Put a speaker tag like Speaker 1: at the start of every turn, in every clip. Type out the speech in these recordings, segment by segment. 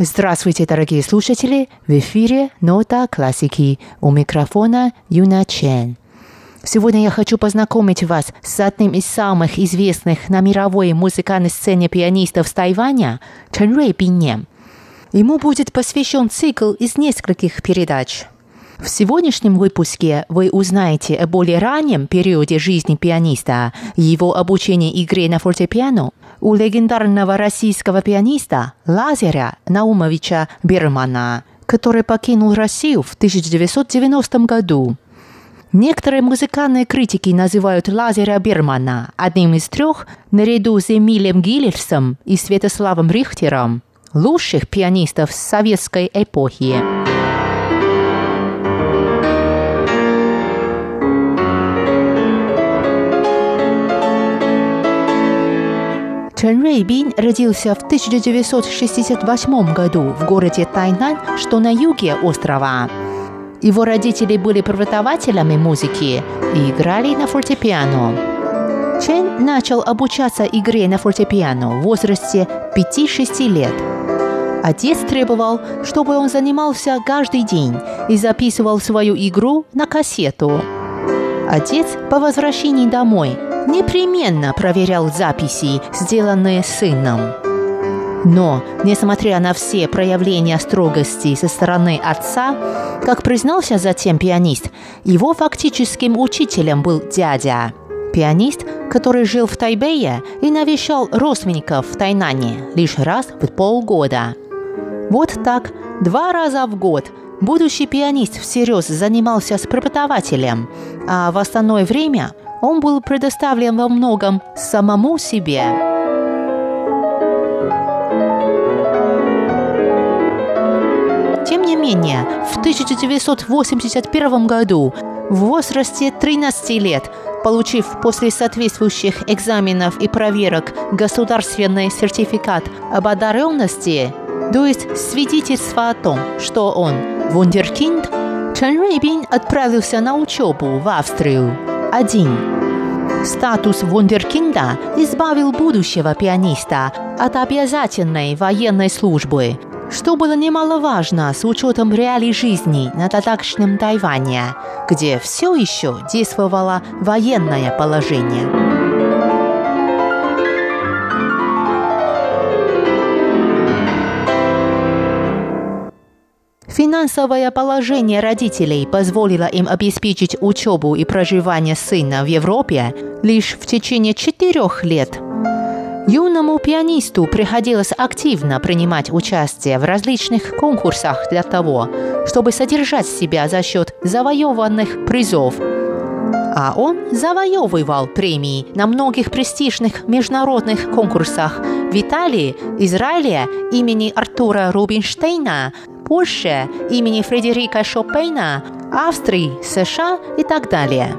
Speaker 1: Здравствуйте, дорогие слушатели! В эфире «Нота классики» у микрофона Юна Чен. Сегодня я хочу познакомить вас с одним из самых известных на мировой музыкальной сцене пианистов с Тайваня Чен Рэй Биньем. Ему будет посвящен цикл из нескольких передач. В сегодняшнем выпуске вы узнаете о более раннем периоде жизни пианиста, его обучении игре на фортепиано – у легендарного российского пианиста Лазаря Наумовича Бермана, который покинул Россию в 1990 году. Некоторые музыкальные критики называют Лазаря Бермана одним из трех, наряду с Эмилием Гиллерсом и Святославом Рихтером, лучших пианистов советской эпохи. Чен Рейбин родился в 1968 году в городе Тайнань, что на юге острова. Его родители были преподавателями музыки и играли на фортепиано. Чен начал обучаться игре на фортепиано в возрасте 5-6 лет. Отец требовал, чтобы он занимался каждый день и записывал свою игру на кассету. Отец по возвращении домой непременно проверял записи, сделанные сыном. Но, несмотря на все проявления строгости со стороны отца, как признался затем пианист, его фактическим учителем был дядя. Пианист, который жил в Тайбэе и навещал родственников в Тайнане лишь раз в полгода. Вот так, два раза в год будущий пианист всерьез занимался с преподавателем, а в остальное время – он был предоставлен во многом самому себе. Тем не менее, в 1981 году, в возрасте 13 лет, получив после соответствующих экзаменов и проверок государственный сертификат об одаренности, то есть свидетельство о том, что он вундеркинд, Чан Рейбин отправился на учебу в Австрию. 1. Статус вундеркинда избавил будущего пианиста от обязательной военной службы, что было немаловажно с учетом реалий жизни на тогдашнем Тайване, где все еще действовало военное положение. Финансовое положение родителей позволило им обеспечить учебу и проживание сына в Европе лишь в течение четырех лет. Юному пианисту приходилось активно принимать участие в различных конкурсах для того, чтобы содержать себя за счет завоеванных призов. А он завоевывал премии на многих престижных международных конкурсах в Италии, Израиле имени Артура Рубинштейна, Польше имени Фредерика Шопена, Австрии, США и так далее.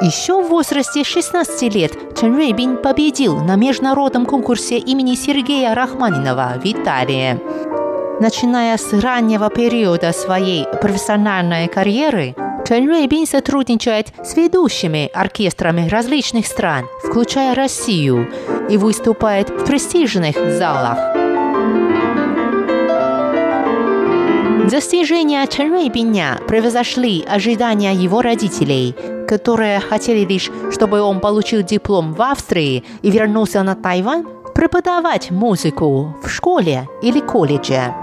Speaker 1: Еще в возрасте 16 лет Чен Рейбин победил на международном конкурсе имени Сергея Рахманинова в Италии. Начиная с раннего периода своей профессиональной карьеры, Чен Рейбин сотрудничает с ведущими оркестрами различных стран, включая Россию, и выступает в престижных залах. Достижения Чен Рейбиня превзошли ожидания его родителей, которые хотели лишь, чтобы он получил диплом в Австрии и вернулся на Тайвань преподавать музыку в школе или колледже.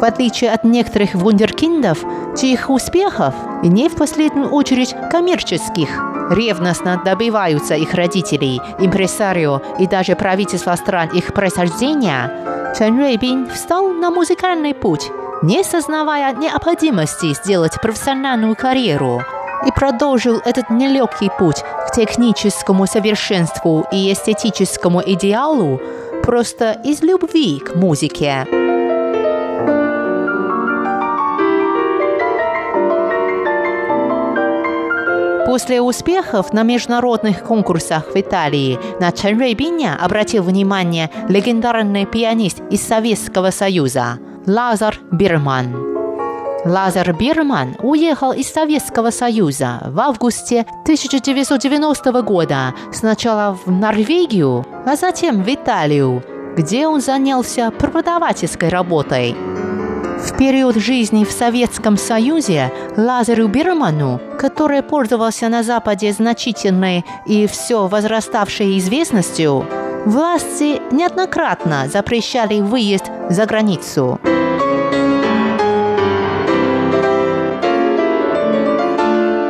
Speaker 1: В отличие от некоторых вундеркиндов, чьих успехов, и не в последнюю очередь коммерческих, ревностно добиваются их родителей, импресарио и даже правительства стран их происхождения, Чен Рейбин встал на музыкальный путь – не сознавая необходимости сделать профессиональную карьеру, и продолжил этот нелегкий путь к техническому совершенству и эстетическому идеалу просто из любви к музыке. После успехов на международных конкурсах в Италии на Чен Рейбиня обратил внимание легендарный пианист из Советского Союза – Лазар Бирман. Лазар Бирман уехал из Советского Союза в августе 1990 года сначала в Норвегию, а затем в Италию, где он занялся преподавательской работой. В период жизни в Советском Союзе Лазарю Бирману, который пользовался на Западе значительной и все возраставшей известностью, власти неоднократно запрещали выезд за границу.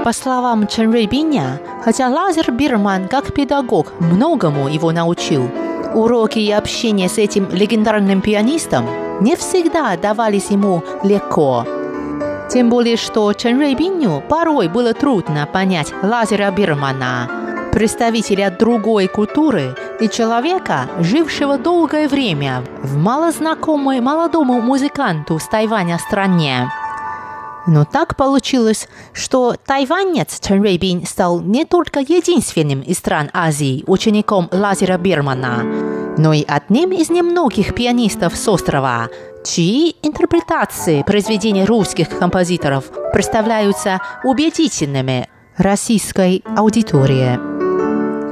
Speaker 1: По словам Чен Рейбиня, хотя Лазер Бирман как педагог многому его научил, уроки и общение с этим легендарным пианистом не всегда давались ему легко. Тем более, что Чен Рейбиню порой было трудно понять Лазера Бирмана, представителя другой культуры и человека, жившего долгое время в малознакомой молодому музыканту с Тайваня стране. Но так получилось, что тайванец Чен Рейбин стал не только единственным из стран Азии учеником Лазера Бирмана, но и одним из немногих пианистов с острова, чьи интерпретации произведений русских композиторов представляются убедительными российской аудитории.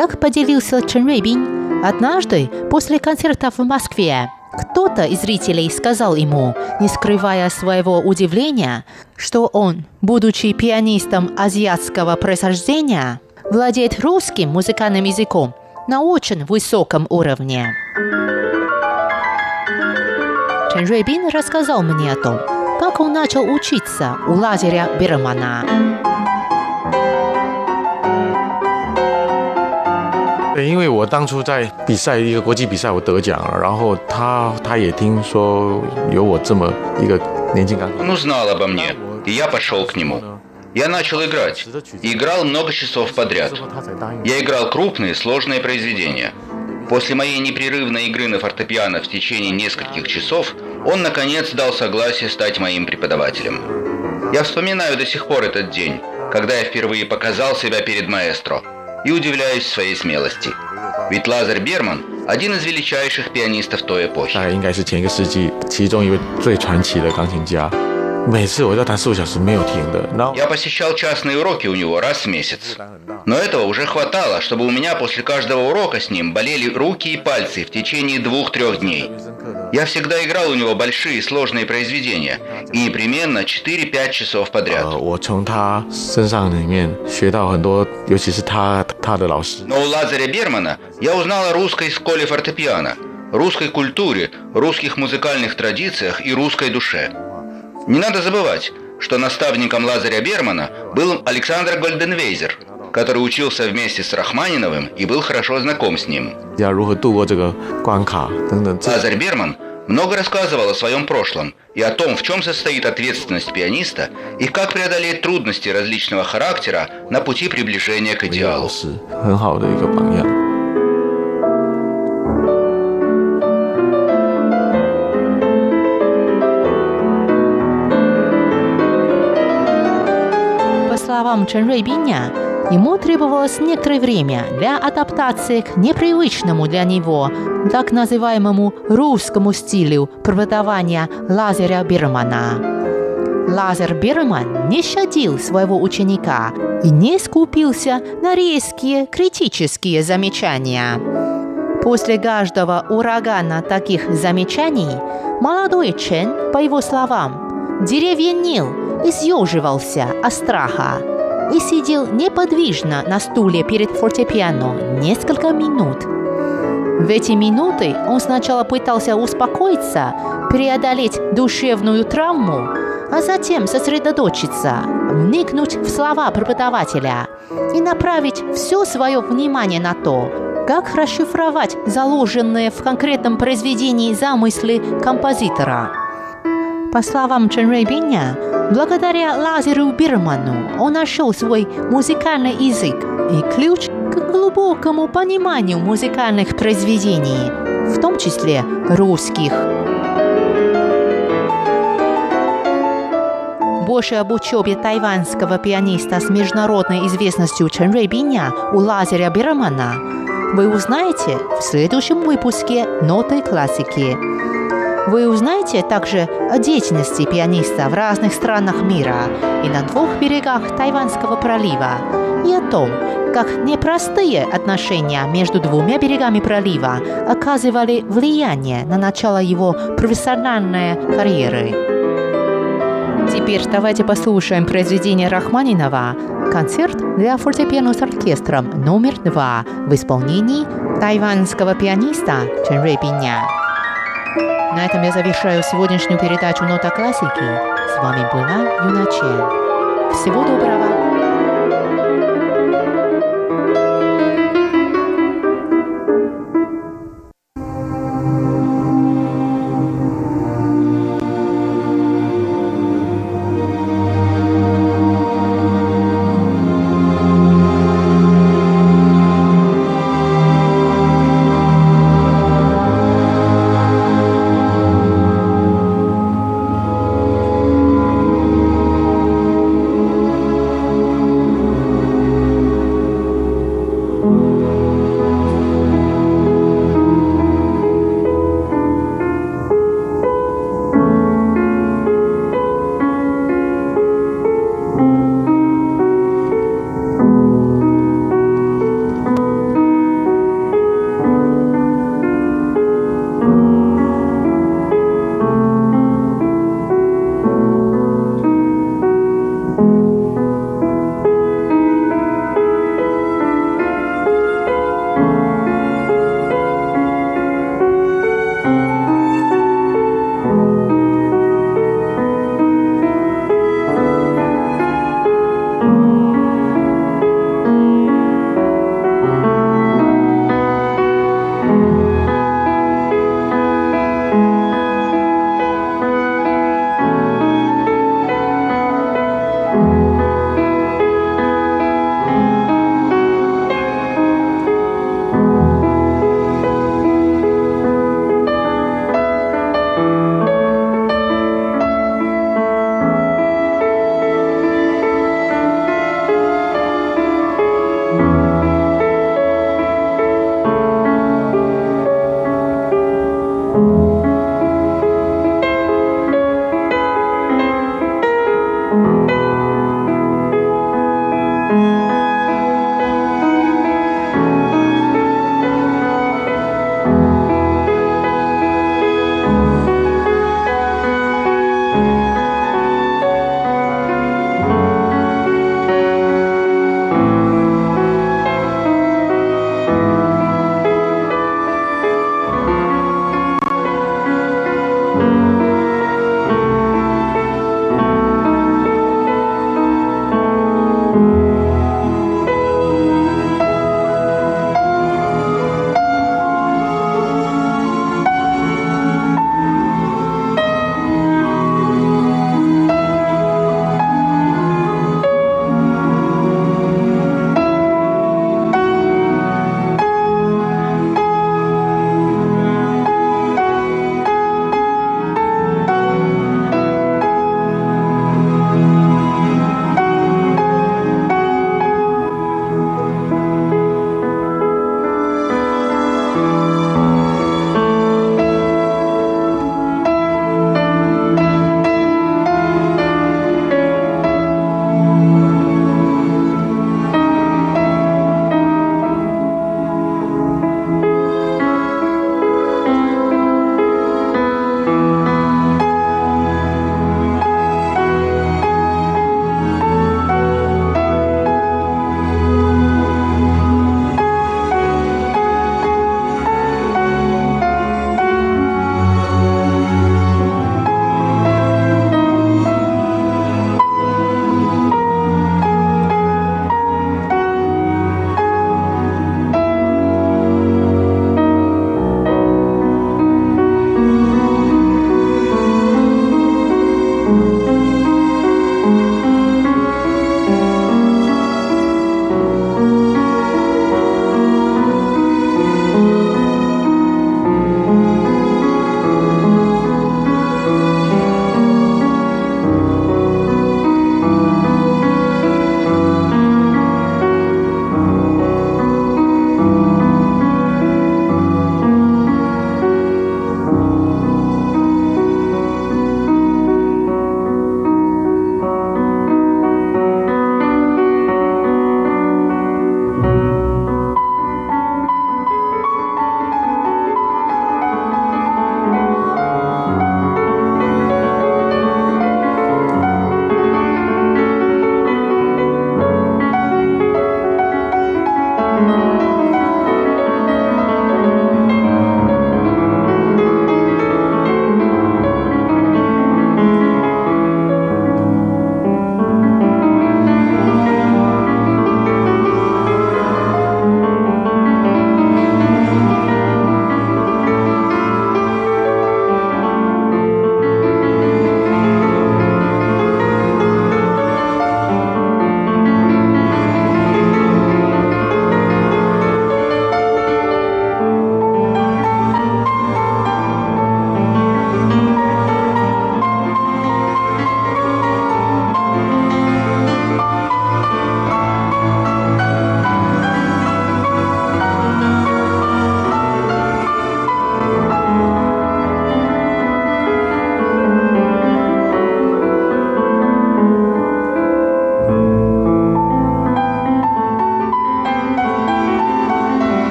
Speaker 1: Как поделился Чен Рейбин, однажды после концерта в Москве кто-то из зрителей сказал ему, не скрывая своего удивления, что он, будучи пианистом азиатского происхождения, владеет русским музыкальным языком на очень высоком уровне. Чен Рейбин рассказал мне о том, как он начал учиться у Лазаря Бирмана.
Speaker 2: 因为我当初在比赛一个国际比赛，我得奖了，然后他他也听说有我这么一个年轻钢琴。
Speaker 3: Он узнал обо мне, и я пошел к нему. Я начал играть. И играл много часов подряд. Я играл крупные, сложные произведения. После моей непрерывной игры на фортепиано в течение нескольких часов, он, наконец, дал согласие стать моим преподавателем. Я вспоминаю до сих пор этот день, когда я впервые показал себя перед маэстро – и удивляюсь своей смелости. Ведь Лазарь Берман – один из величайших пианистов той эпохи. Я посещал частные уроки у него раз в месяц. Но этого уже хватало, чтобы у меня после каждого урока с ним болели руки и пальцы в течение двух-трех дней. Я всегда играл у него большие сложные произведения, и непременно 4-5 часов подряд. Но у Лазаря Бермана я узнал о русской школе фортепиано, русской культуре, русских музыкальных традициях и русской душе. Не надо забывать, что наставником Лазаря Бермана был Александр Гольденвейзер, который учился вместе с Рахманиновым и был хорошо знаком с ним. Лазарь Берман много рассказывал о своем прошлом и о том, в чем состоит ответственность пианиста и как преодолеть трудности различного характера на пути приближения к идеалу.
Speaker 1: Словам Чен Рейбиня, ему требовалось некоторое время для адаптации к непривычному для него так называемому русскому стилю преподавания Лазаря Бирмана. Лазер Бирман не щадил своего ученика и не скупился на резкие критические замечания. После каждого урагана таких замечаний молодой Чен, по его словам, деревенел и съеживался от страха и сидел неподвижно на стуле перед фортепиано несколько минут. В эти минуты он сначала пытался успокоиться, преодолеть душевную травму, а затем сосредоточиться, вникнуть в слова преподавателя и направить все свое внимание на то, как расшифровать заложенные в конкретном произведении замыслы композитора. По словам Чен Рейбиня, благодаря Лазеру Бирману он нашел свой музыкальный язык и ключ к глубокому пониманию музыкальных произведений, в том числе русских. Больше об учебе тайванского пианиста с международной известностью Чен Рейбиня у Лазаря Бирмана вы узнаете в следующем выпуске «Ноты классики». Вы узнаете также о деятельности пианиста в разных странах мира и на двух берегах Тайванского пролива, и о том, как непростые отношения между двумя берегами пролива оказывали влияние на начало его профессиональной карьеры. Теперь давайте послушаем произведение Рахманинова «Концерт для фортепиано с оркестром номер два» в исполнении тайванского пианиста Чен Рейбиня. На этом я завершаю сегодняшнюю передачу «Нота классики». С вами была Юна Чен. Всего доброго!